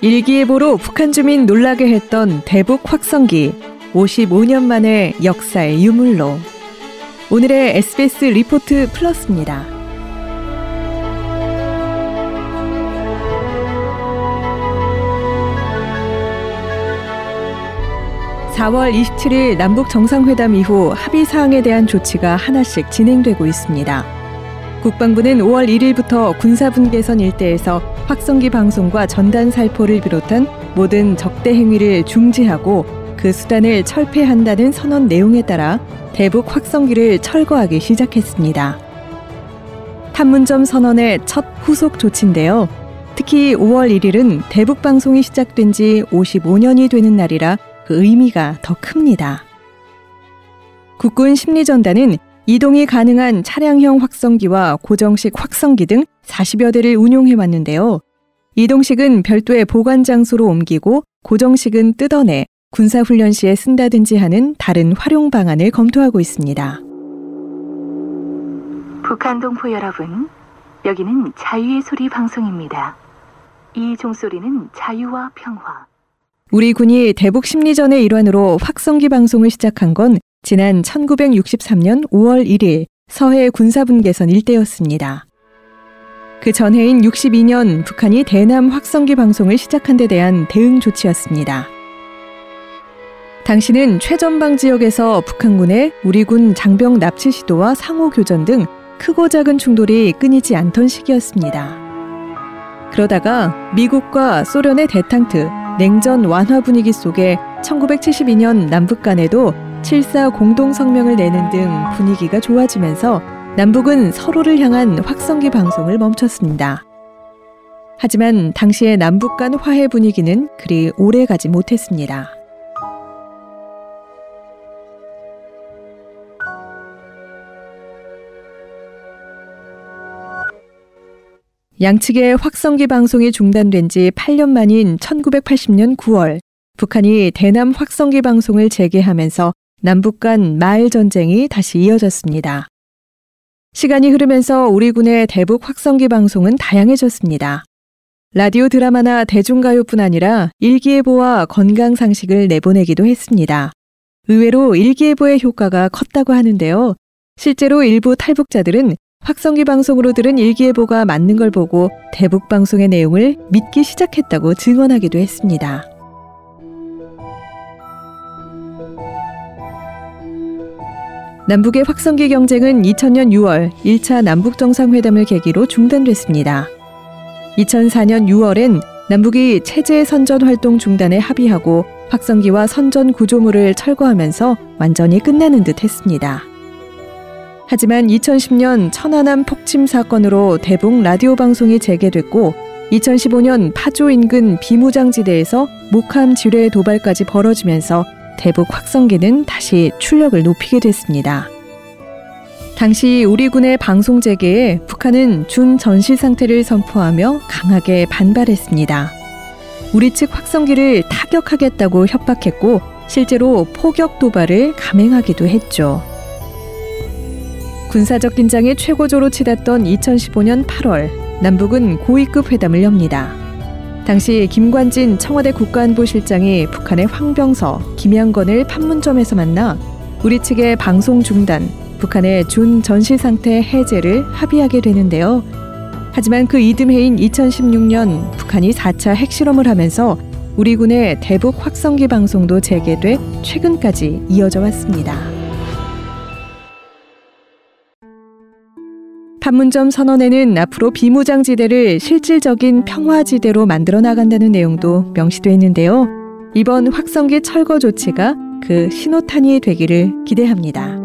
일기예보로 북한 주민 놀라게 했던 대북 확성기 55년 만에 역사의 유물로 오늘의 SBS 리포트 플러스입니다. 4월 27일 남북 정상회담 이후 합의 사항에 대한 조치가 하나씩 진행되고 있습니다. 국방부는 5월 1일부터 군사분계선 일대에서 확성기 방송과 전단 살포를 비롯한 모든 적대 행위를 중지하고 그 수단을 철폐한다는 선언 내용에 따라 대북 확성기를 철거하기 시작했습니다. 판문점 선언의 첫 후속 조치인데요. 특히 5월 1일은 대북 방송이 시작된 지 55년이 되는 날이라 그 의미가 더 큽니다. 국군 심리전단은 이동이 가능한 차량형 확성기와 고정식 확성기 등 40여 대를 운용해 왔는데요. 이동식은 별도의 보관 장소로 옮기고 고정식은 뜯어내 군사훈련 시에 쓴다든지 하는 다른 활용 방안을 검토하고 있습니다. 북한 동포 여러분, 여기는 자유의 소리 방송입니다. 이 종소리는 자유와 평화. 우리 군이 대북 심리전의 일환으로 확성기 방송을 시작한 건 지난 1963년 5월 1일 서해 군사분계선 일대였습니다. 그 전해인 62년 북한이 대남 확성기 방송을 시작한 데 대한 대응 조치였습니다. 당시는 최전방 지역에서 북한군의 우리 군 장병 납치 시도와 상호 교전 등 크고 작은 충돌이 끊이지 않던 시기였습니다. 그러다가 미국과 소련의 대탕트, 냉전 완화 분위기 속에 1972년 남북 간에도 7사 공동성명을 내는 등 분위기가 좋아지면서 남북은 서로를 향한 확성기 방송을 멈췄습니다. 하지만 당시의 남북 간 화해 분위기는 그리 오래 가지 못했습니다. 양측의 확성기 방송이 중단된 지 8년 만인 1980년 9월 북한이 대남 확성기 방송을 재개하면서 남북 간 마을 전쟁이 다시 이어졌습니다. 시간이 흐르면서 우리 군의 대북 확성기 방송은 다양해졌습니다. 라디오 드라마나 대중가요뿐 아니라 일기예보와 건강 상식을 내보내기도 했습니다. 의외로 일기예보의 효과가 컸다고 하는데요. 실제로 일부 탈북자들은 확성기 방송으로 들은 일기예보가 맞는 걸 보고 대북 방송의 내용을 믿기 시작했다고 증언하기도 했습니다. 남북의 확성기 경쟁은 2000년 6월 1차 남북 정상회담을 계기로 중단됐습니다. 2004년 6월엔 남북이 체제 선전 활동 중단에 합의하고 확성기와 선전 구조물을 철거하면서 완전히 끝나는 듯 했습니다. 하지만 2010년 천안함 폭침 사건으로 대북 라디오 방송이 재개됐고 2015년 파주 인근 비무장지대에서 목함 지뢰 도발까지 벌어지면서 대북 확성기는 다시 출력을 높이게 됐습니다. 당시 우리 군의 방송 재개에 북한은 준 전시 상태를 선포하며 강하게 반발했습니다. 우리 측 확성기를 타격하겠다고 협박했고 실제로 포격 도발을 감행하기도 했죠. 군사적 긴장이 최고조로 치닫던 2015년 8월 남북은 고위급 회담을 엽니다. 당시 김관진 청와대 국가안보실장이 북한의 황병서, 김양건을 판문점에서 만나 우리 측의 방송 중단, 북한의 준 전시 상태 해제를 합의하게 되는데요. 하지만 그 이듬해인 2016년 북한이 4차 핵실험을 하면서 우리 군의 대북 확성기 방송도 재개돼 최근까지 이어져 왔습니다. 판문점 선언에는 앞으로 비무장지대를 실질적인 평화지대로 만들어 나간다는 내용도 명시되어 있는데요. 이번 확성기 철거 조치가 그 신호탄이 되기를 기대합니다.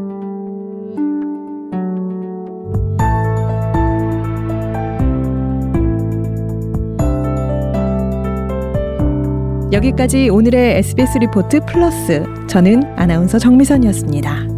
여기까지 오늘의 SBS 리포트 플러스. 저는 아나운서 정미선이었습니다.